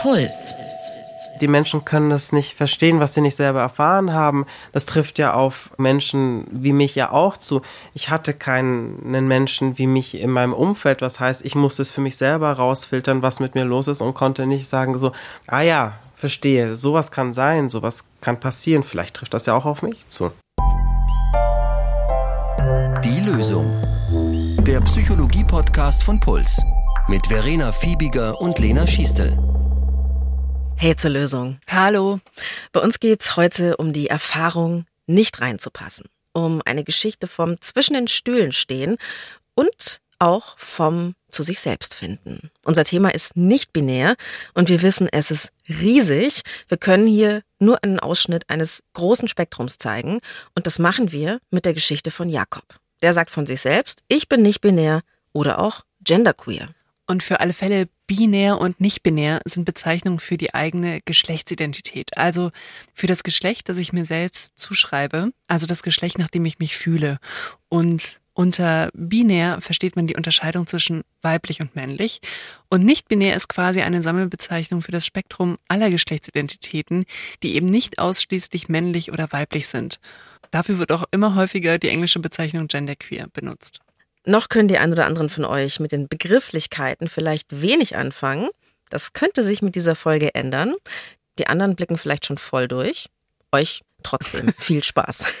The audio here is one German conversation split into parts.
Puls. Die Menschen können das nicht verstehen, was sie nicht selber erfahren haben. Das trifft ja auf Menschen wie mich ja auch zu. Ich hatte keinen Menschen wie mich in meinem Umfeld, was heißt, ich musste es für mich selber rausfiltern, was mit mir los ist und konnte nicht sagen so, ah ja, verstehe, sowas kann sein, sowas kann passieren, vielleicht trifft das ja auch auf mich zu. Die Lösung. Der Psychologie-Podcast von Puls mit Verena Fiebiger und Lena Schiestel. Hey zur Lösung. Hallo. Bei uns geht's heute um die Erfahrung, nicht reinzupassen. Um eine Geschichte vom zwischen den Stühlen stehen und auch vom zu sich selbst finden. Unser Thema ist nicht binär und wir wissen, es ist riesig. Wir können hier nur einen Ausschnitt eines großen Spektrums zeigen und das machen wir mit der Geschichte von Jakob. Der sagt von sich selbst, ich bin nicht binär oder auch genderqueer. Und für alle Fälle binär und nicht binär sind Bezeichnungen für die eigene Geschlechtsidentität. Also für das Geschlecht, das ich mir selbst zuschreibe, also das Geschlecht, nach dem ich mich fühle. Und unter binär versteht man die Unterscheidung zwischen weiblich und männlich. Und nicht binär ist quasi eine Sammelbezeichnung für das Spektrum aller Geschlechtsidentitäten, die eben nicht ausschließlich männlich oder weiblich sind. Dafür wird auch immer häufiger die englische Bezeichnung genderqueer benutzt. Noch können die ein oder anderen von euch mit den Begrifflichkeiten vielleicht wenig anfangen. Das könnte sich mit dieser Folge ändern. Die anderen blicken vielleicht schon voll durch. Euch trotzdem viel Spaß.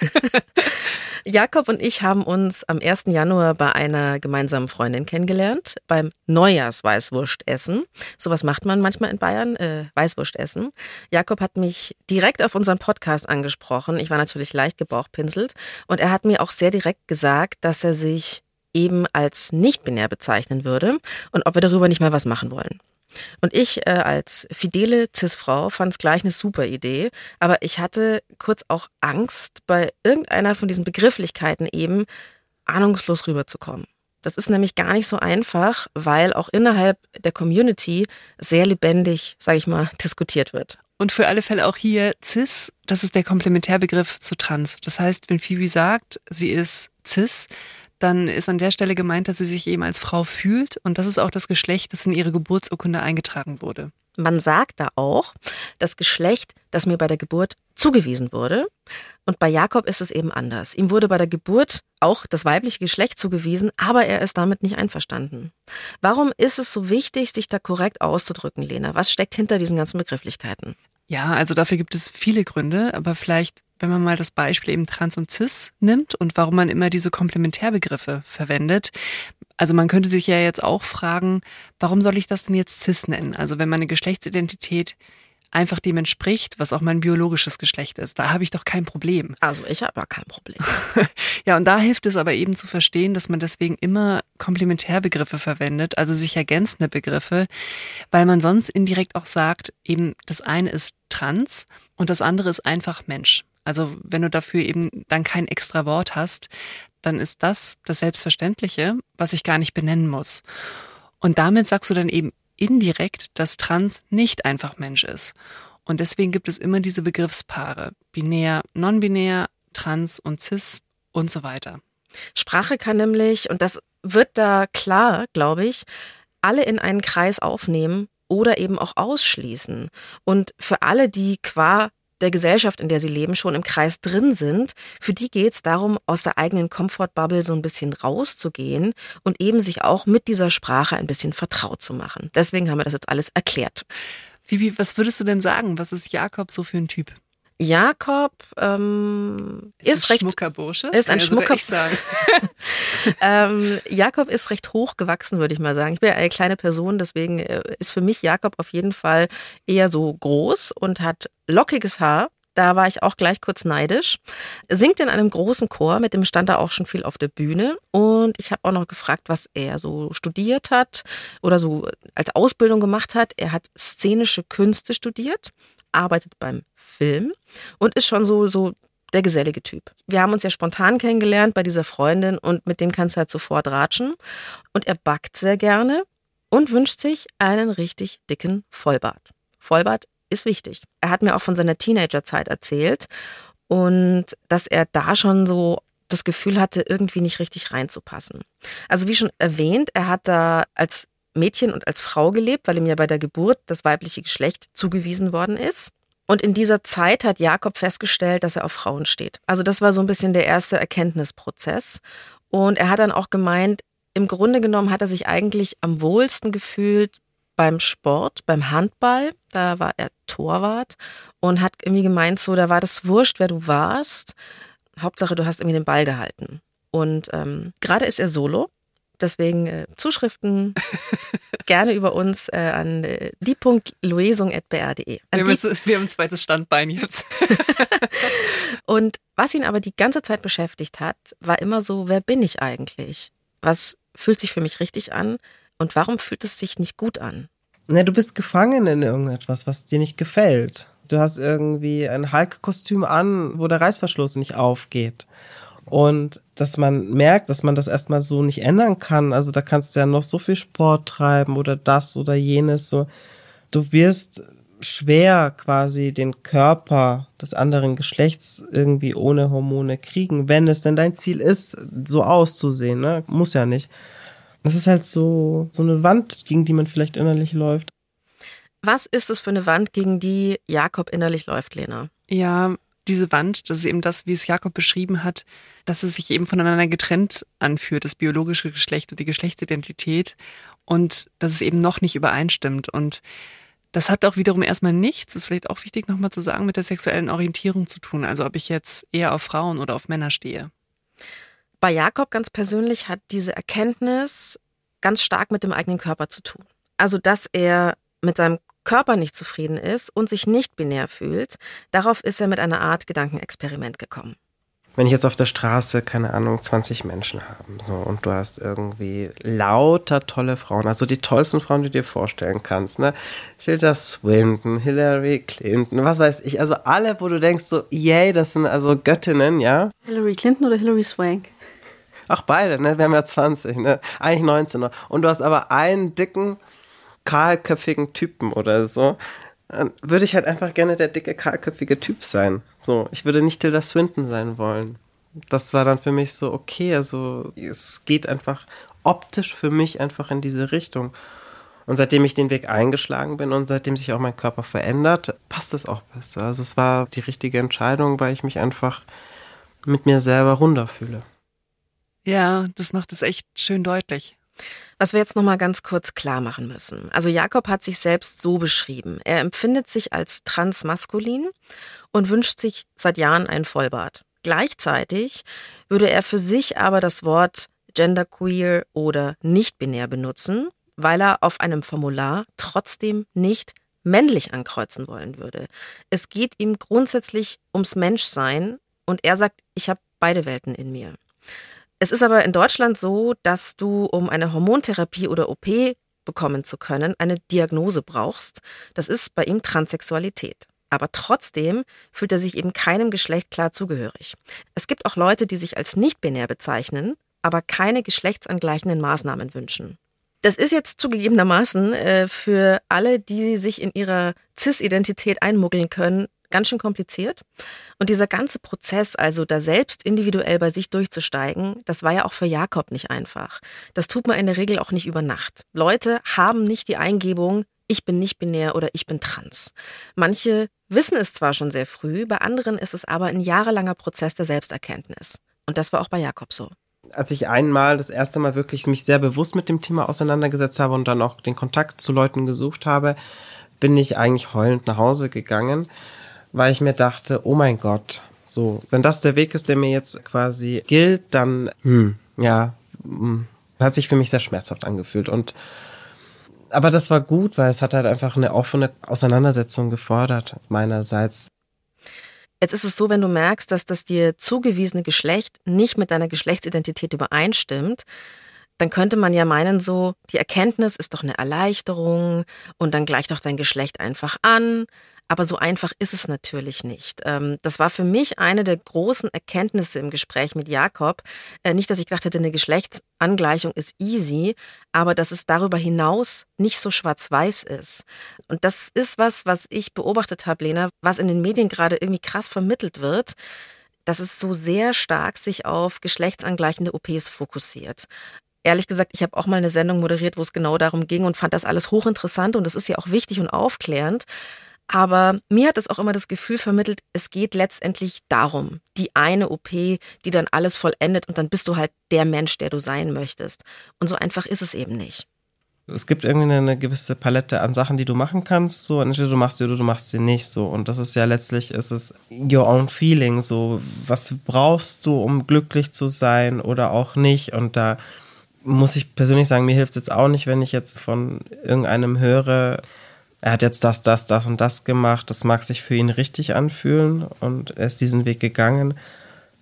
Jakob und ich haben uns am 1. Januar bei einer gemeinsamen Freundin kennengelernt, beim Neujahrsweißwurstessen. Sowas macht man manchmal in Bayern, äh, Weißwurstessen. Jakob hat mich direkt auf unseren Podcast angesprochen. Ich war natürlich leicht gebauchpinselt und er hat mir auch sehr direkt gesagt, dass er sich eben als nicht-binär bezeichnen würde und ob wir darüber nicht mal was machen wollen. Und ich äh, als fidele Cis-Frau fand es gleich eine super Idee, aber ich hatte kurz auch Angst, bei irgendeiner von diesen Begrifflichkeiten eben ahnungslos rüberzukommen. Das ist nämlich gar nicht so einfach, weil auch innerhalb der Community sehr lebendig, sage ich mal, diskutiert wird. Und für alle Fälle auch hier cis, das ist der Komplementärbegriff zu trans. Das heißt, wenn Phoebe sagt, sie ist cis, dann ist an der Stelle gemeint, dass sie sich eben als Frau fühlt und das ist auch das Geschlecht, das in ihre Geburtsurkunde eingetragen wurde. Man sagt da auch, das Geschlecht, das mir bei der Geburt zugewiesen wurde. Und bei Jakob ist es eben anders. Ihm wurde bei der Geburt auch das weibliche Geschlecht zugewiesen, aber er ist damit nicht einverstanden. Warum ist es so wichtig, sich da korrekt auszudrücken, Lena? Was steckt hinter diesen ganzen Begrifflichkeiten? Ja, also dafür gibt es viele Gründe, aber vielleicht wenn man mal das Beispiel eben Trans und Cis nimmt und warum man immer diese Komplementärbegriffe verwendet. Also man könnte sich ja jetzt auch fragen, warum soll ich das denn jetzt Cis nennen? Also wenn meine Geschlechtsidentität einfach dem entspricht, was auch mein biologisches Geschlecht ist. Da habe ich doch kein Problem. Also ich habe ja kein Problem. ja, und da hilft es aber eben zu verstehen, dass man deswegen immer Komplementärbegriffe verwendet, also sich ergänzende Begriffe, weil man sonst indirekt auch sagt, eben das eine ist trans und das andere ist einfach Mensch. Also wenn du dafür eben dann kein extra Wort hast, dann ist das das Selbstverständliche, was ich gar nicht benennen muss. Und damit sagst du dann eben indirekt, dass Trans nicht einfach Mensch ist. Und deswegen gibt es immer diese Begriffspaare. Binär, non-binär, trans und cis und so weiter. Sprache kann nämlich, und das wird da klar, glaube ich, alle in einen Kreis aufnehmen oder eben auch ausschließen. Und für alle, die qua der Gesellschaft, in der sie leben, schon im Kreis drin sind, für die geht es darum, aus der eigenen Komfortbubble so ein bisschen rauszugehen und eben sich auch mit dieser Sprache ein bisschen vertraut zu machen. Deswegen haben wir das jetzt alles erklärt. Vivi, was würdest du denn sagen? Was ist Jakob so für ein Typ? Jakob ähm, ist, ist recht schmucker Bursche. Ist ein schmucker. ähm, Jakob ist recht hoch gewachsen, würde ich mal sagen. Ich bin eine kleine Person, deswegen äh, ist für mich Jakob auf jeden Fall eher so groß und hat lockiges Haar. Da war ich auch gleich kurz neidisch. Singt in einem großen Chor, mit dem stand er auch schon viel auf der Bühne. Und ich habe auch noch gefragt, was er so studiert hat oder so als Ausbildung gemacht hat. Er hat szenische Künste studiert arbeitet beim Film und ist schon so, so der gesellige Typ. Wir haben uns ja spontan kennengelernt bei dieser Freundin und mit dem kannst du halt sofort ratschen. Und er backt sehr gerne und wünscht sich einen richtig dicken Vollbart. Vollbart ist wichtig. Er hat mir auch von seiner Teenagerzeit erzählt und dass er da schon so das Gefühl hatte, irgendwie nicht richtig reinzupassen. Also wie schon erwähnt, er hat da als Mädchen und als Frau gelebt, weil ihm ja bei der Geburt das weibliche Geschlecht zugewiesen worden ist. Und in dieser Zeit hat Jakob festgestellt, dass er auf Frauen steht. Also das war so ein bisschen der erste Erkenntnisprozess. Und er hat dann auch gemeint, im Grunde genommen hat er sich eigentlich am wohlsten gefühlt beim Sport, beim Handball. Da war er Torwart und hat irgendwie gemeint, so, da war das wurscht, wer du warst. Hauptsache, du hast irgendwie den Ball gehalten. Und ähm, gerade ist er solo. Deswegen äh, Zuschriften gerne über uns äh, an äh, die.loesung.br.de. Wir, wir haben ein zweites Standbein jetzt. und was ihn aber die ganze Zeit beschäftigt hat, war immer so, wer bin ich eigentlich? Was fühlt sich für mich richtig an und warum fühlt es sich nicht gut an? Ne, du bist gefangen in irgendetwas, was dir nicht gefällt. Du hast irgendwie ein Hulk-Kostüm an, wo der Reißverschluss nicht aufgeht. Und dass man merkt, dass man das erstmal so nicht ändern kann. Also da kannst du ja noch so viel Sport treiben oder das oder jenes. So, du wirst schwer quasi den Körper des anderen Geschlechts irgendwie ohne Hormone kriegen, wenn es denn dein Ziel ist, so auszusehen. Ne? Muss ja nicht. Das ist halt so, so eine Wand, gegen die man vielleicht innerlich läuft. Was ist es für eine Wand, gegen die Jakob innerlich läuft, Lena? Ja, diese Wand, das ist eben das, wie es Jakob beschrieben hat, dass es sich eben voneinander getrennt anfühlt, das biologische Geschlecht und die Geschlechtsidentität und dass es eben noch nicht übereinstimmt. Und das hat auch wiederum erstmal nichts, ist vielleicht auch wichtig nochmal zu sagen, mit der sexuellen Orientierung zu tun. Also ob ich jetzt eher auf Frauen oder auf Männer stehe. Bei Jakob ganz persönlich hat diese Erkenntnis ganz stark mit dem eigenen Körper zu tun. Also dass er mit seinem Körper nicht zufrieden ist und sich nicht binär fühlt, darauf ist er mit einer Art Gedankenexperiment gekommen. Wenn ich jetzt auf der Straße, keine Ahnung, 20 Menschen habe, so, und du hast irgendwie lauter tolle Frauen, also die tollsten Frauen, die du dir vorstellen kannst, ne? Tilda Swinton, Hillary Clinton, was weiß ich, also alle, wo du denkst so, yay, das sind also Göttinnen, ja? Hillary Clinton oder Hillary Swank? Ach, beide, ne? Wir haben ja 20, ne? Eigentlich 19 noch. Und du hast aber einen dicken, kahlköpfigen Typen oder so, dann würde ich halt einfach gerne der dicke, kahlköpfige Typ sein. So, ich würde nicht Tilda Swinton sein wollen. Das war dann für mich so, okay, also es geht einfach optisch für mich einfach in diese Richtung. Und seitdem ich den Weg eingeschlagen bin und seitdem sich auch mein Körper verändert, passt es auch besser. Also es war die richtige Entscheidung, weil ich mich einfach mit mir selber runder fühle. Ja, das macht es echt schön deutlich. Was wir jetzt noch mal ganz kurz klar machen müssen. Also Jakob hat sich selbst so beschrieben. Er empfindet sich als transmaskulin und wünscht sich seit Jahren einen Vollbart. Gleichzeitig würde er für sich aber das Wort genderqueer oder nicht binär benutzen, weil er auf einem Formular trotzdem nicht männlich ankreuzen wollen würde. Es geht ihm grundsätzlich ums Menschsein und er sagt, ich habe beide Welten in mir. Es ist aber in Deutschland so, dass du, um eine Hormontherapie oder OP bekommen zu können, eine Diagnose brauchst. Das ist bei ihm Transsexualität. Aber trotzdem fühlt er sich eben keinem Geschlecht klar zugehörig. Es gibt auch Leute, die sich als nicht-binär bezeichnen, aber keine geschlechtsangleichenden Maßnahmen wünschen. Das ist jetzt zugegebenermaßen äh, für alle, die sich in ihrer CIS-Identität einmuggeln können, ganz schön kompliziert. Und dieser ganze Prozess, also da selbst individuell bei sich durchzusteigen, das war ja auch für Jakob nicht einfach. Das tut man in der Regel auch nicht über Nacht. Leute haben nicht die Eingebung, ich bin nicht binär oder ich bin trans. Manche wissen es zwar schon sehr früh, bei anderen ist es aber ein jahrelanger Prozess der Selbsterkenntnis. Und das war auch bei Jakob so. Als ich einmal das erste Mal wirklich mich sehr bewusst mit dem Thema auseinandergesetzt habe und dann auch den Kontakt zu Leuten gesucht habe, bin ich eigentlich heulend nach Hause gegangen weil ich mir dachte, oh mein Gott, so, wenn das der Weg ist, der mir jetzt quasi gilt, dann, hm, ja, hm, hat sich für mich sehr schmerzhaft angefühlt und aber das war gut, weil es hat halt einfach eine offene Auseinandersetzung gefordert meinerseits. Jetzt ist es so, wenn du merkst, dass das dir zugewiesene Geschlecht nicht mit deiner Geschlechtsidentität übereinstimmt, dann könnte man ja meinen, so, die Erkenntnis ist doch eine Erleichterung und dann gleicht doch dein Geschlecht einfach an. Aber so einfach ist es natürlich nicht. Ähm, das war für mich eine der großen Erkenntnisse im Gespräch mit Jakob. Äh, nicht, dass ich gedacht hätte, eine Geschlechtsangleichung ist easy, aber dass es darüber hinaus nicht so schwarz-weiß ist. Und das ist was, was ich beobachtet habe, Lena, was in den Medien gerade irgendwie krass vermittelt wird dass es so sehr stark sich auf geschlechtsangleichende OPs fokussiert. ehrlich gesagt, ich habe auch mal eine Sendung moderiert, wo es genau darum ging und fand das alles hochinteressant und das ist ja auch wichtig und aufklärend. Aber mir hat es auch immer das Gefühl vermittelt, es geht letztendlich darum, die eine OP, die dann alles vollendet und dann bist du halt der Mensch, der du sein möchtest. Und so einfach ist es eben nicht. Es gibt irgendwie eine gewisse Palette an Sachen, die du machen kannst. So, entweder du machst sie oder du machst sie nicht. So, und das ist ja letztlich, ist es your own feeling. So, was brauchst du, um glücklich zu sein oder auch nicht? Und da muss ich persönlich sagen, mir hilft es jetzt auch nicht, wenn ich jetzt von irgendeinem höre, er hat jetzt das, das, das und das gemacht, das mag sich für ihn richtig anfühlen und er ist diesen Weg gegangen,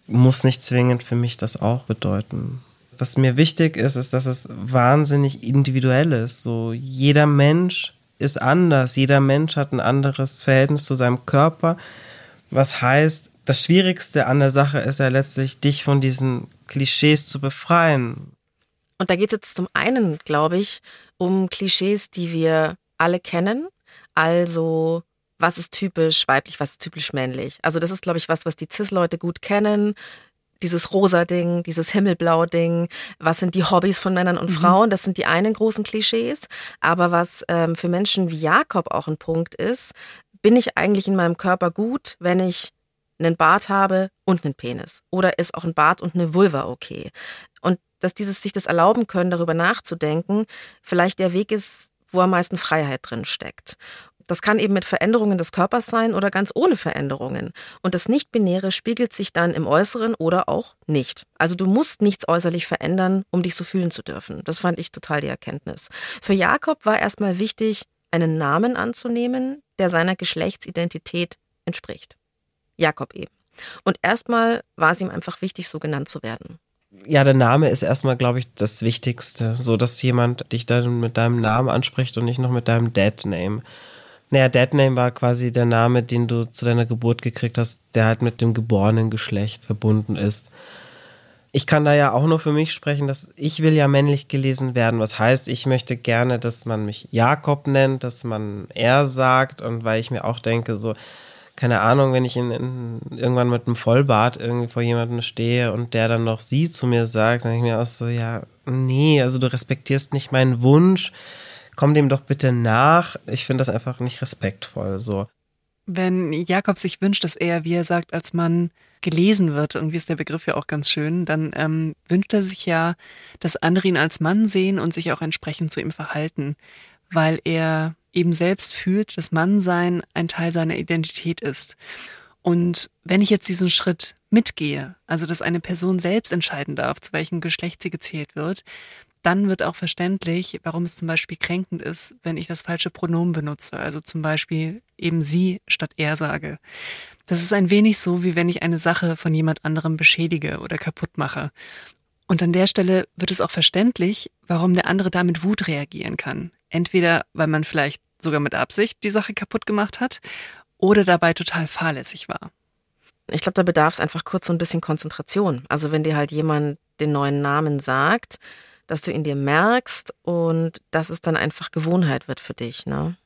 muss nicht zwingend für mich das auch bedeuten. Was mir wichtig ist, ist, dass es wahnsinnig individuell ist. So jeder Mensch ist anders, jeder Mensch hat ein anderes Verhältnis zu seinem Körper. Was heißt, das Schwierigste an der Sache ist ja letztlich, dich von diesen Klischees zu befreien. Und da geht es jetzt zum einen, glaube ich, um Klischees, die wir alle kennen. Also, was ist typisch weiblich, was ist typisch männlich? Also, das ist, glaube ich, was, was die CIS-Leute gut kennen. Dieses rosa Ding, dieses Himmelblau Ding, was sind die Hobbys von Männern und mhm. Frauen? Das sind die einen großen Klischees. Aber was ähm, für Menschen wie Jakob auch ein Punkt ist, bin ich eigentlich in meinem Körper gut, wenn ich einen Bart habe und einen Penis? Oder ist auch ein Bart und eine Vulva okay? Und dass dieses sich das erlauben können, darüber nachzudenken, vielleicht der Weg ist, wo am meisten Freiheit drin steckt. Das kann eben mit Veränderungen des Körpers sein oder ganz ohne Veränderungen. Und das Nicht-Binäre spiegelt sich dann im Äußeren oder auch nicht. Also du musst nichts äußerlich verändern, um dich so fühlen zu dürfen. Das fand ich total die Erkenntnis. Für Jakob war erstmal wichtig, einen Namen anzunehmen, der seiner Geschlechtsidentität entspricht. Jakob eben. Und erstmal war es ihm einfach wichtig, so genannt zu werden ja, der Name ist erstmal, glaube ich, das Wichtigste. So, dass jemand dich dann mit deinem Namen anspricht und nicht noch mit deinem Dead-Name. Naja, Dead-Name war quasi der Name, den du zu deiner Geburt gekriegt hast, der halt mit dem geborenen Geschlecht verbunden ist. Ich kann da ja auch nur für mich sprechen, dass ich will ja männlich gelesen werden. Was heißt, ich möchte gerne, dass man mich Jakob nennt, dass man er sagt und weil ich mir auch denke, so, keine Ahnung, wenn ich in, in, irgendwann mit einem Vollbart irgendwie vor jemandem stehe und der dann noch sie zu mir sagt, dann denke ich mir auch so, ja, nee, also du respektierst nicht meinen Wunsch, komm dem doch bitte nach. Ich finde das einfach nicht respektvoll, so. Wenn Jakob sich wünscht, dass er, wie er sagt, als Mann gelesen wird, irgendwie ist der Begriff ja auch ganz schön, dann ähm, wünscht er sich ja, dass andere ihn als Mann sehen und sich auch entsprechend zu ihm verhalten, weil er eben selbst fühlt, dass Mannsein ein Teil seiner Identität ist. Und wenn ich jetzt diesen Schritt mitgehe, also dass eine Person selbst entscheiden darf, zu welchem Geschlecht sie gezählt wird, dann wird auch verständlich, warum es zum Beispiel kränkend ist, wenn ich das falsche Pronomen benutze, also zum Beispiel eben sie statt er sage. Das ist ein wenig so, wie wenn ich eine Sache von jemand anderem beschädige oder kaputt mache. Und an der Stelle wird es auch verständlich, warum der andere damit Wut reagieren kann. Entweder, weil man vielleicht sogar mit Absicht die Sache kaputt gemacht hat oder dabei total fahrlässig war. Ich glaube, da bedarf es einfach kurz so ein bisschen Konzentration. Also wenn dir halt jemand den neuen Namen sagt, dass du ihn dir merkst und dass es dann einfach Gewohnheit wird für dich. Ne?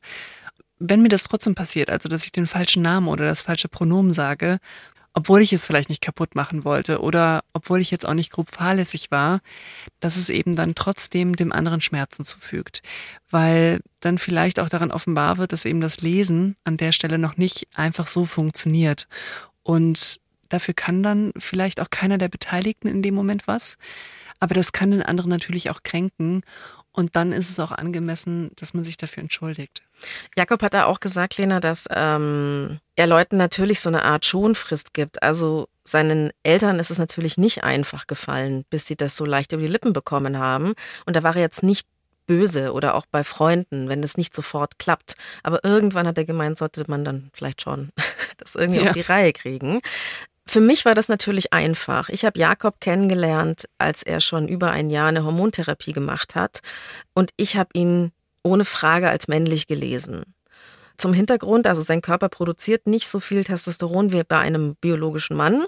Wenn mir das trotzdem passiert, also dass ich den falschen Namen oder das falsche Pronomen sage, obwohl ich es vielleicht nicht kaputt machen wollte oder obwohl ich jetzt auch nicht grob fahrlässig war, dass es eben dann trotzdem dem anderen Schmerzen zufügt, weil dann vielleicht auch daran offenbar wird, dass eben das Lesen an der Stelle noch nicht einfach so funktioniert. Und dafür kann dann vielleicht auch keiner der Beteiligten in dem Moment was, aber das kann den anderen natürlich auch kränken und dann ist es auch angemessen, dass man sich dafür entschuldigt. Jakob hat da auch gesagt, Lena, dass ähm, er Leuten natürlich so eine Art Schonfrist gibt. Also seinen Eltern ist es natürlich nicht einfach gefallen, bis sie das so leicht über die Lippen bekommen haben. Und da war er jetzt nicht böse oder auch bei Freunden, wenn es nicht sofort klappt. Aber irgendwann hat er gemeint, sollte man dann vielleicht schon das irgendwie ja. auf die Reihe kriegen. Für mich war das natürlich einfach. Ich habe Jakob kennengelernt, als er schon über ein Jahr eine Hormontherapie gemacht hat. Und ich habe ihn ohne Frage als männlich gelesen. Zum Hintergrund, also sein Körper produziert nicht so viel Testosteron wie bei einem biologischen Mann.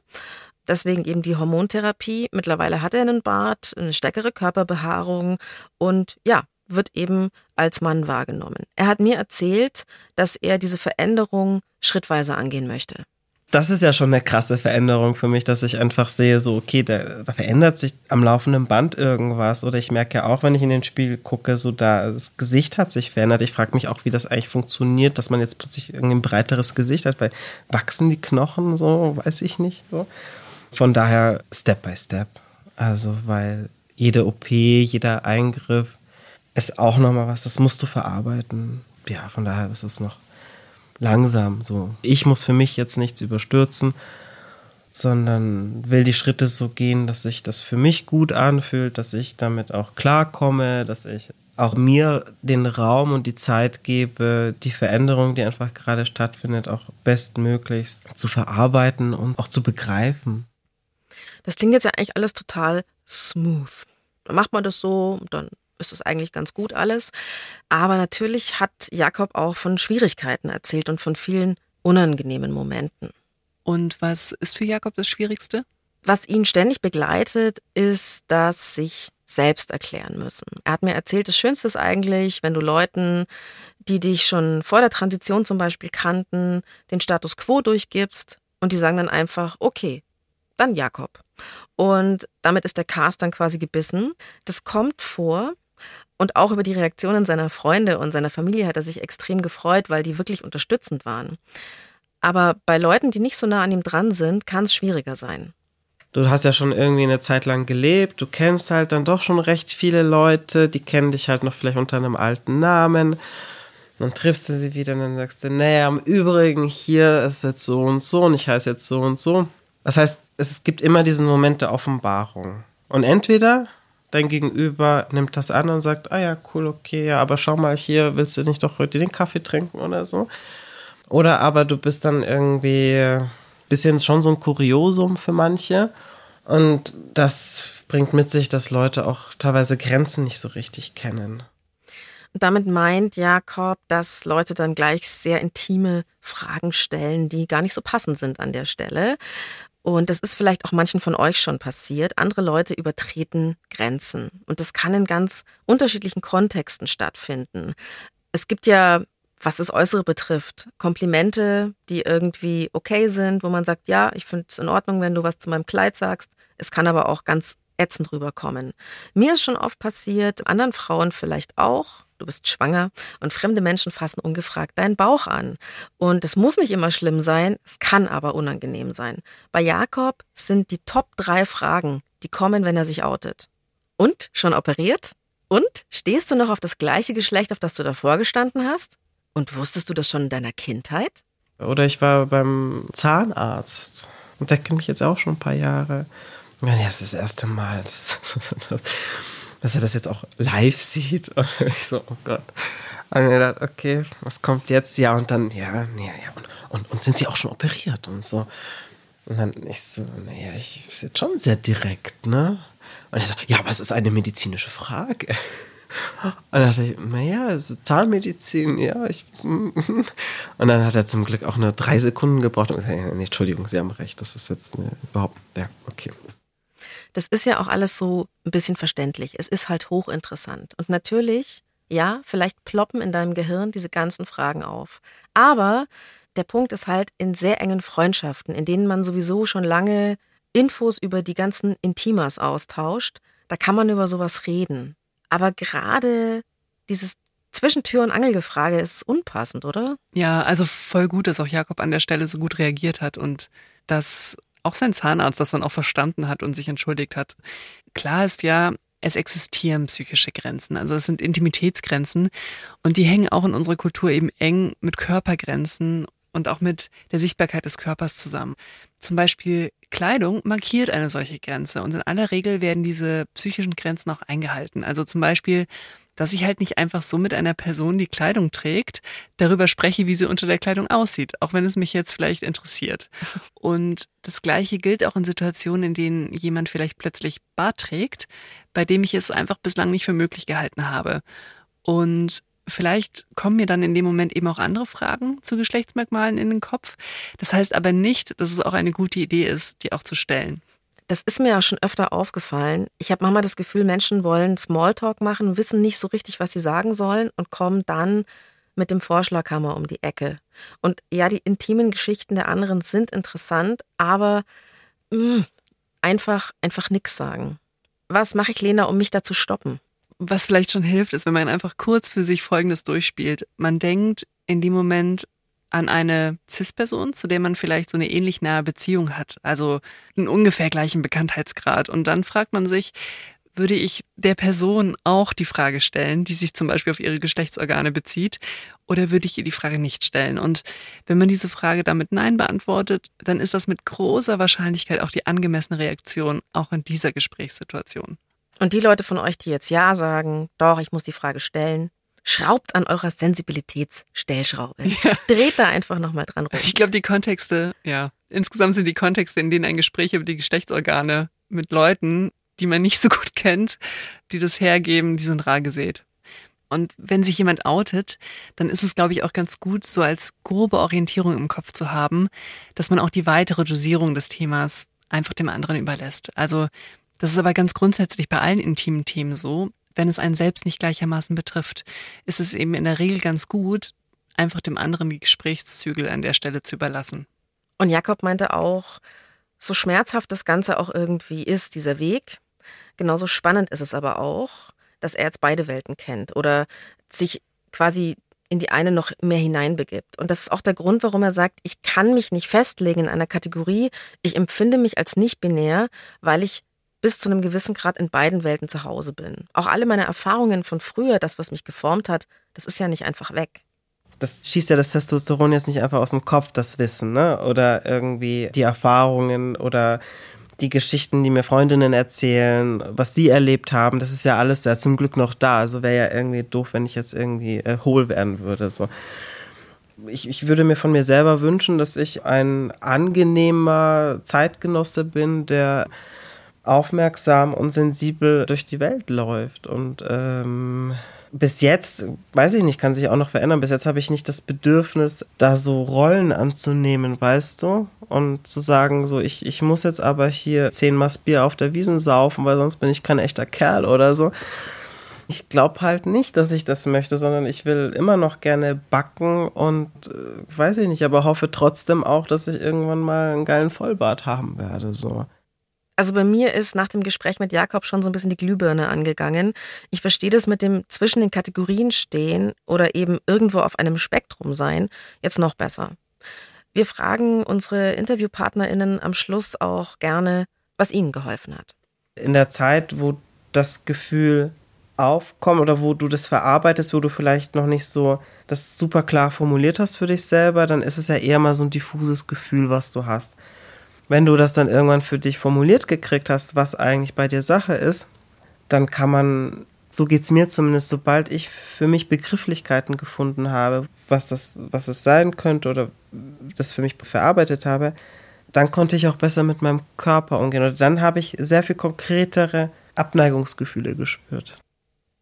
Deswegen eben die Hormontherapie. Mittlerweile hat er einen Bart, eine stärkere Körperbehaarung und ja, wird eben als Mann wahrgenommen. Er hat mir erzählt, dass er diese Veränderung schrittweise angehen möchte. Das ist ja schon eine krasse Veränderung für mich, dass ich einfach sehe, so, okay, da, da, verändert sich am laufenden Band irgendwas. Oder ich merke ja auch, wenn ich in den Spiegel gucke, so da, das Gesicht hat sich verändert. Ich frage mich auch, wie das eigentlich funktioniert, dass man jetzt plötzlich ein breiteres Gesicht hat, weil wachsen die Knochen so, weiß ich nicht. So. Von daher Step by Step. Also, weil jede OP, jeder Eingriff ist auch nochmal was, das musst du verarbeiten. Ja, von daher ist es noch langsam. So, ich muss für mich jetzt nichts überstürzen, sondern will die Schritte so gehen, dass sich das für mich gut anfühlt, dass ich damit auch klarkomme, dass ich auch mir den Raum und die Zeit gebe, die Veränderung, die einfach gerade stattfindet, auch bestmöglichst zu verarbeiten und auch zu begreifen. Das klingt jetzt ja eigentlich alles total smooth. Dann macht man das so, dann ist das eigentlich ganz gut alles. Aber natürlich hat Jakob auch von Schwierigkeiten erzählt und von vielen unangenehmen Momenten. Und was ist für Jakob das Schwierigste? Was ihn ständig begleitet, ist das sich selbst erklären müssen. Er hat mir erzählt, das Schönste ist eigentlich, wenn du Leuten, die dich schon vor der Transition zum Beispiel kannten, den Status quo durchgibst und die sagen dann einfach, okay, dann Jakob. Und damit ist der Cast dann quasi gebissen. Das kommt vor, und auch über die Reaktionen seiner Freunde und seiner Familie hat er sich extrem gefreut, weil die wirklich unterstützend waren. Aber bei Leuten, die nicht so nah an ihm dran sind, kann es schwieriger sein. Du hast ja schon irgendwie eine Zeit lang gelebt, du kennst halt dann doch schon recht viele Leute, die kennen dich halt noch vielleicht unter einem alten Namen. Dann triffst du sie wieder und dann sagst du, naja, im Übrigen, hier ist jetzt so und so und ich heiße jetzt so und so. Das heißt, es gibt immer diesen Moment der Offenbarung. Und entweder dein Gegenüber nimmt das an und sagt, ah ja, cool, okay, ja, aber schau mal hier, willst du nicht doch heute den Kaffee trinken oder so? Oder aber du bist dann irgendwie ein bisschen schon so ein Kuriosum für manche. Und das bringt mit sich, dass Leute auch teilweise Grenzen nicht so richtig kennen. Damit meint Jakob, dass Leute dann gleich sehr intime Fragen stellen, die gar nicht so passend sind an der Stelle. Und das ist vielleicht auch manchen von euch schon passiert. Andere Leute übertreten Grenzen. Und das kann in ganz unterschiedlichen Kontexten stattfinden. Es gibt ja, was das Äußere betrifft, Komplimente, die irgendwie okay sind, wo man sagt, ja, ich finde es in Ordnung, wenn du was zu meinem Kleid sagst. Es kann aber auch ganz ätzend rüberkommen. Mir ist schon oft passiert, anderen Frauen vielleicht auch, du bist schwanger und fremde Menschen fassen ungefragt deinen Bauch an. Und es muss nicht immer schlimm sein, es kann aber unangenehm sein. Bei Jakob sind die Top drei Fragen, die kommen, wenn er sich outet. Und? Schon operiert? Und? Stehst du noch auf das gleiche Geschlecht, auf das du davor gestanden hast? Und wusstest du das schon in deiner Kindheit? Oder ich war beim Zahnarzt und der kennt mich jetzt auch schon ein paar Jahre. Ja, das ist das erste Mal. Das, das, dass er das jetzt auch live sieht. Und ich so, oh Gott. Und mir gedacht, okay, was kommt jetzt? Ja, und dann, ja, nee, ja, und, und, und sind sie auch schon operiert und so. Und dann ich so, naja, ich ist jetzt schon sehr direkt, ne? Und er so, ja, aber es ist eine medizinische Frage. Und dann dachte ich, naja, also Zahnmedizin, ja. Ich, und dann hat er zum Glück auch nur drei Sekunden gebraucht und gesagt, nee, Entschuldigung, Sie haben recht, das ist jetzt eine, überhaupt, ja, okay das ist ja auch alles so ein bisschen verständlich. Es ist halt hochinteressant. Und natürlich, ja, vielleicht ploppen in deinem Gehirn diese ganzen Fragen auf. Aber der Punkt ist halt in sehr engen Freundschaften, in denen man sowieso schon lange Infos über die ganzen Intimas austauscht, da kann man über sowas reden. Aber gerade dieses Zwischentür- und Angelgefrage ist unpassend, oder? Ja, also voll gut, dass auch Jakob an der Stelle so gut reagiert hat und dass auch sein Zahnarzt das dann auch verstanden hat und sich entschuldigt hat. Klar ist ja, es existieren psychische Grenzen, also es sind Intimitätsgrenzen und die hängen auch in unserer Kultur eben eng mit Körpergrenzen und auch mit der Sichtbarkeit des Körpers zusammen. Zum Beispiel Kleidung markiert eine solche Grenze und in aller Regel werden diese psychischen Grenzen auch eingehalten. Also zum Beispiel, dass ich halt nicht einfach so mit einer Person, die Kleidung trägt, darüber spreche, wie sie unter der Kleidung aussieht, auch wenn es mich jetzt vielleicht interessiert. Und das Gleiche gilt auch in Situationen, in denen jemand vielleicht plötzlich Bart trägt, bei dem ich es einfach bislang nicht für möglich gehalten habe. Und Vielleicht kommen mir dann in dem Moment eben auch andere Fragen zu Geschlechtsmerkmalen in den Kopf. Das heißt aber nicht, dass es auch eine gute Idee ist, die auch zu stellen. Das ist mir ja schon öfter aufgefallen. Ich habe manchmal das Gefühl, Menschen wollen Smalltalk machen, wissen nicht so richtig, was sie sagen sollen und kommen dann mit dem Vorschlaghammer um die Ecke. Und ja, die intimen Geschichten der anderen sind interessant, aber mh, mm, einfach, einfach nix sagen. Was mache ich, Lena, um mich da zu stoppen? Was vielleicht schon hilft, ist, wenn man einfach kurz für sich Folgendes durchspielt. Man denkt in dem Moment an eine CIS-Person, zu der man vielleicht so eine ähnlich nahe Beziehung hat, also einen ungefähr gleichen Bekanntheitsgrad. Und dann fragt man sich, würde ich der Person auch die Frage stellen, die sich zum Beispiel auf ihre Geschlechtsorgane bezieht, oder würde ich ihr die Frage nicht stellen? Und wenn man diese Frage damit Nein beantwortet, dann ist das mit großer Wahrscheinlichkeit auch die angemessene Reaktion, auch in dieser Gesprächssituation. Und die Leute von euch, die jetzt Ja sagen, doch, ich muss die Frage stellen, schraubt an eurer Sensibilitätsstellschraube. Ja. Dreht da einfach nochmal dran rum. Ich glaube, die Kontexte, ja, insgesamt sind die Kontexte, in denen ein Gespräch über die Geschlechtsorgane mit Leuten die man nicht so gut kennt, die das hergeben, die sind rar gesät. Und wenn sich jemand outet, dann ist es, glaube ich, auch ganz gut, so als grobe Orientierung im Kopf zu haben, dass man auch die weitere Dosierung des Themas einfach dem anderen überlässt. Also das ist aber ganz grundsätzlich bei allen intimen Themen so. Wenn es einen selbst nicht gleichermaßen betrifft, ist es eben in der Regel ganz gut, einfach dem anderen die Gesprächszügel an der Stelle zu überlassen. Und Jakob meinte auch, so schmerzhaft das Ganze auch irgendwie ist, dieser Weg, Genauso spannend ist es aber auch, dass er jetzt beide Welten kennt oder sich quasi in die eine noch mehr hineinbegibt. Und das ist auch der Grund, warum er sagt, ich kann mich nicht festlegen in einer Kategorie, ich empfinde mich als nicht binär, weil ich bis zu einem gewissen Grad in beiden Welten zu Hause bin. Auch alle meine Erfahrungen von früher, das, was mich geformt hat, das ist ja nicht einfach weg. Das schießt ja das Testosteron jetzt nicht einfach aus dem Kopf, das Wissen, ne? Oder irgendwie die Erfahrungen oder die Geschichten, die mir Freundinnen erzählen, was sie erlebt haben, das ist ja alles ja zum Glück noch da. Also wäre ja irgendwie doof, wenn ich jetzt irgendwie äh, hohl werden würde. So. Ich, ich würde mir von mir selber wünschen, dass ich ein angenehmer Zeitgenosse bin, der aufmerksam und sensibel durch die Welt läuft und ähm, bis jetzt, weiß ich nicht, kann sich auch noch verändern. Bis jetzt habe ich nicht das Bedürfnis, da so Rollen anzunehmen, weißt du? Und zu sagen, so, ich, ich muss jetzt aber hier zehn Maß Bier auf der Wiesen saufen, weil sonst bin ich kein echter Kerl oder so. Ich glaube halt nicht, dass ich das möchte, sondern ich will immer noch gerne backen und äh, weiß ich nicht, aber hoffe trotzdem auch, dass ich irgendwann mal einen geilen Vollbart haben werde, so. Also bei mir ist nach dem Gespräch mit Jakob schon so ein bisschen die Glühbirne angegangen. Ich verstehe das mit dem zwischen den Kategorien stehen oder eben irgendwo auf einem Spektrum sein jetzt noch besser. Wir fragen unsere InterviewpartnerInnen am Schluss auch gerne, was ihnen geholfen hat. In der Zeit, wo das Gefühl aufkommt oder wo du das verarbeitest, wo du vielleicht noch nicht so das super klar formuliert hast für dich selber, dann ist es ja eher mal so ein diffuses Gefühl, was du hast wenn du das dann irgendwann für dich formuliert gekriegt hast, was eigentlich bei dir Sache ist, dann kann man, so geht es mir zumindest, sobald ich für mich Begrifflichkeiten gefunden habe, was das, was es sein könnte oder das für mich verarbeitet habe, dann konnte ich auch besser mit meinem Körper umgehen. Und dann habe ich sehr viel konkretere Abneigungsgefühle gespürt.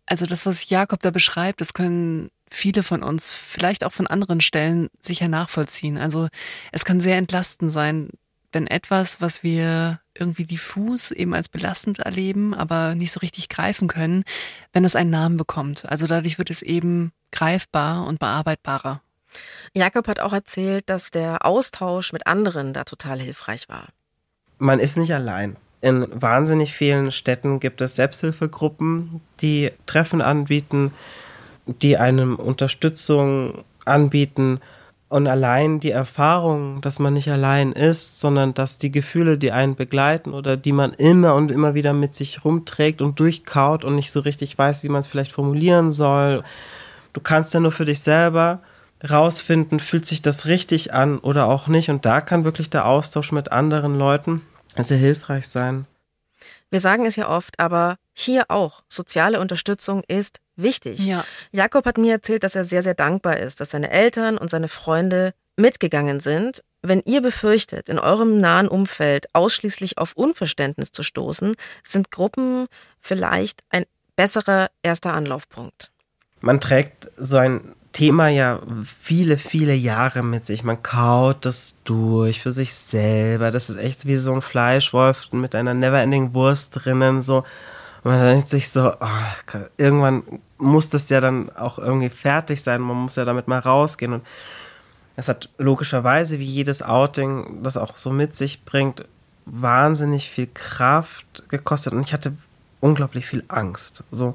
Also das, was Jakob da beschreibt, das können viele von uns, vielleicht auch von anderen Stellen, sicher nachvollziehen. Also es kann sehr entlastend sein, wenn etwas, was wir irgendwie diffus eben als belastend erleben, aber nicht so richtig greifen können, wenn es einen Namen bekommt. Also dadurch wird es eben greifbar und bearbeitbarer. Jakob hat auch erzählt, dass der Austausch mit anderen da total hilfreich war. Man ist nicht allein. In wahnsinnig vielen Städten gibt es Selbsthilfegruppen, die Treffen anbieten, die einem Unterstützung anbieten und allein die Erfahrung, dass man nicht allein ist, sondern dass die Gefühle, die einen begleiten oder die man immer und immer wieder mit sich rumträgt und durchkaut und nicht so richtig weiß, wie man es vielleicht formulieren soll. Du kannst ja nur für dich selber rausfinden, fühlt sich das richtig an oder auch nicht. Und da kann wirklich der Austausch mit anderen Leuten sehr hilfreich sein. Wir sagen es ja oft, aber hier auch, soziale Unterstützung ist wichtig. Ja. Jakob hat mir erzählt, dass er sehr, sehr dankbar ist, dass seine Eltern und seine Freunde mitgegangen sind. Wenn ihr befürchtet, in eurem nahen Umfeld ausschließlich auf Unverständnis zu stoßen, sind Gruppen vielleicht ein besserer erster Anlaufpunkt. Man trägt so ein Thema ja viele, viele Jahre mit sich. Man kaut das durch für sich selber. Das ist echt wie so ein Fleischwolf mit einer never-ending Wurst drinnen. So. Und man denkt sich so, oh, irgendwann muss das ja dann auch irgendwie fertig sein. Man muss ja damit mal rausgehen. Und es hat logischerweise, wie jedes Outing, das auch so mit sich bringt, wahnsinnig viel Kraft gekostet. Und ich hatte unglaublich viel Angst. So,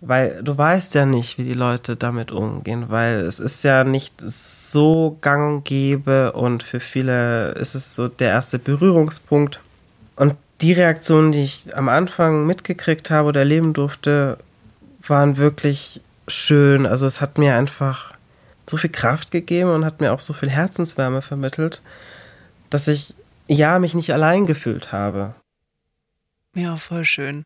weil du weißt ja nicht, wie die Leute damit umgehen, weil es ist ja nicht so gang und gäbe und für viele ist es so der erste Berührungspunkt. Und die Reaktionen, die ich am Anfang mitgekriegt habe oder erleben durfte, waren wirklich schön. Also es hat mir einfach so viel Kraft gegeben und hat mir auch so viel Herzenswärme vermittelt, dass ich ja mich nicht allein gefühlt habe. Ja, voll schön.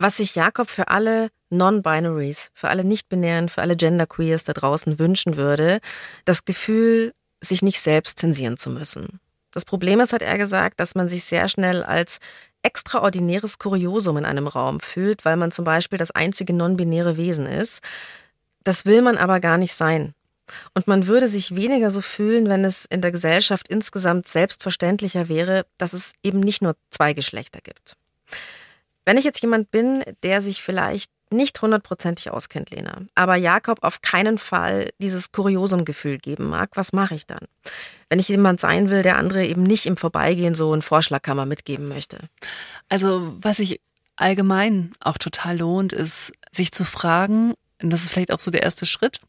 Was sich Jakob für alle Non-Binaries, für alle Nicht-Binären, für alle Genderqueers da draußen wünschen würde, das Gefühl, sich nicht selbst zensieren zu müssen. Das Problem ist, hat er gesagt, dass man sich sehr schnell als extraordinäres Kuriosum in einem Raum fühlt, weil man zum Beispiel das einzige non-binäre Wesen ist. Das will man aber gar nicht sein. Und man würde sich weniger so fühlen, wenn es in der Gesellschaft insgesamt selbstverständlicher wäre, dass es eben nicht nur zwei Geschlechter gibt. Wenn ich jetzt jemand bin, der sich vielleicht nicht hundertprozentig auskennt, Lena, aber Jakob auf keinen Fall dieses Kuriosum-Gefühl geben mag, was mache ich dann? Wenn ich jemand sein will, der andere eben nicht im Vorbeigehen so einen Vorschlagkammer mitgeben möchte. Also, was sich allgemein auch total lohnt, ist, sich zu fragen, und das ist vielleicht auch so der erste Schritt,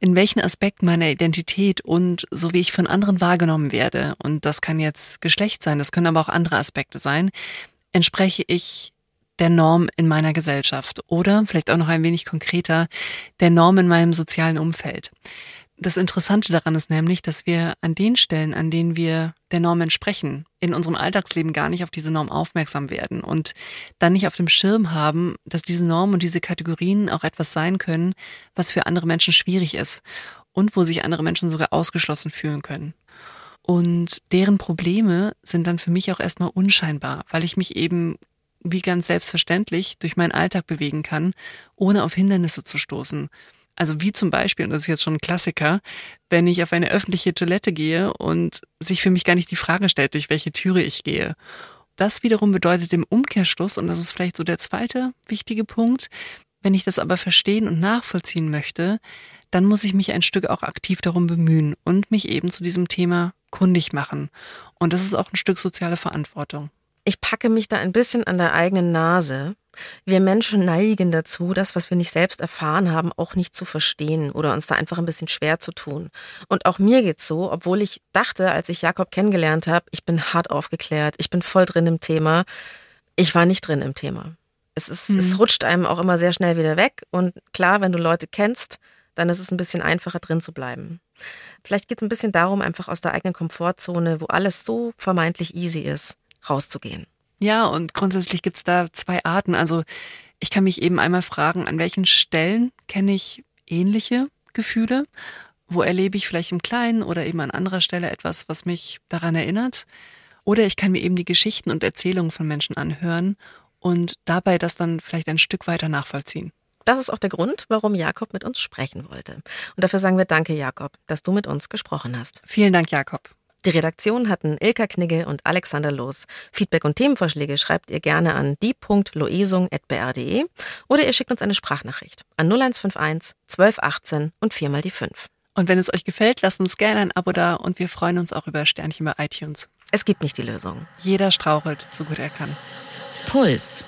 in welchen Aspekten meiner Identität und so wie ich von anderen wahrgenommen werde, und das kann jetzt Geschlecht sein, das können aber auch andere Aspekte sein, entspreche ich der Norm in meiner Gesellschaft oder vielleicht auch noch ein wenig konkreter der Norm in meinem sozialen Umfeld. Das Interessante daran ist nämlich, dass wir an den Stellen, an denen wir der Norm entsprechen, in unserem Alltagsleben gar nicht auf diese Norm aufmerksam werden und dann nicht auf dem Schirm haben, dass diese Norm und diese Kategorien auch etwas sein können, was für andere Menschen schwierig ist und wo sich andere Menschen sogar ausgeschlossen fühlen können. Und deren Probleme sind dann für mich auch erstmal unscheinbar, weil ich mich eben wie ganz selbstverständlich durch meinen Alltag bewegen kann, ohne auf Hindernisse zu stoßen. Also wie zum Beispiel, und das ist jetzt schon ein Klassiker, wenn ich auf eine öffentliche Toilette gehe und sich für mich gar nicht die Frage stellt, durch welche Türe ich gehe. Das wiederum bedeutet im Umkehrschluss, und das ist vielleicht so der zweite wichtige Punkt, wenn ich das aber verstehen und nachvollziehen möchte, dann muss ich mich ein Stück auch aktiv darum bemühen und mich eben zu diesem Thema kundig machen. Und das ist auch ein Stück soziale Verantwortung. Ich packe mich da ein bisschen an der eigenen Nase. Wir Menschen neigen dazu, das, was wir nicht selbst erfahren haben, auch nicht zu verstehen oder uns da einfach ein bisschen schwer zu tun. Und auch mir geht's so, obwohl ich dachte, als ich Jakob kennengelernt habe, ich bin hart aufgeklärt, ich bin voll drin im Thema. Ich war nicht drin im Thema. Es, ist, mhm. es rutscht einem auch immer sehr schnell wieder weg. Und klar, wenn du Leute kennst, dann ist es ein bisschen einfacher drin zu bleiben. Vielleicht geht es ein bisschen darum, einfach aus der eigenen Komfortzone, wo alles so vermeintlich easy ist, rauszugehen. Ja, und grundsätzlich gibt es da zwei Arten. Also ich kann mich eben einmal fragen, an welchen Stellen kenne ich ähnliche Gefühle? Wo erlebe ich vielleicht im Kleinen oder eben an anderer Stelle etwas, was mich daran erinnert? Oder ich kann mir eben die Geschichten und Erzählungen von Menschen anhören und dabei das dann vielleicht ein Stück weiter nachvollziehen. Das ist auch der Grund, warum Jakob mit uns sprechen wollte. Und dafür sagen wir Danke, Jakob, dass du mit uns gesprochen hast. Vielen Dank, Jakob. Die Redaktion hatten Ilka Knigge und Alexander Loos. Feedback und Themenvorschläge schreibt ihr gerne an die.loesung.br.de oder ihr schickt uns eine Sprachnachricht an 0151 1218 und viermal die 5. Und wenn es euch gefällt, lasst uns gerne ein Abo da und wir freuen uns auch über Sternchen bei iTunes. Es gibt nicht die Lösung. Jeder strauchelt, so gut er kann. Puls.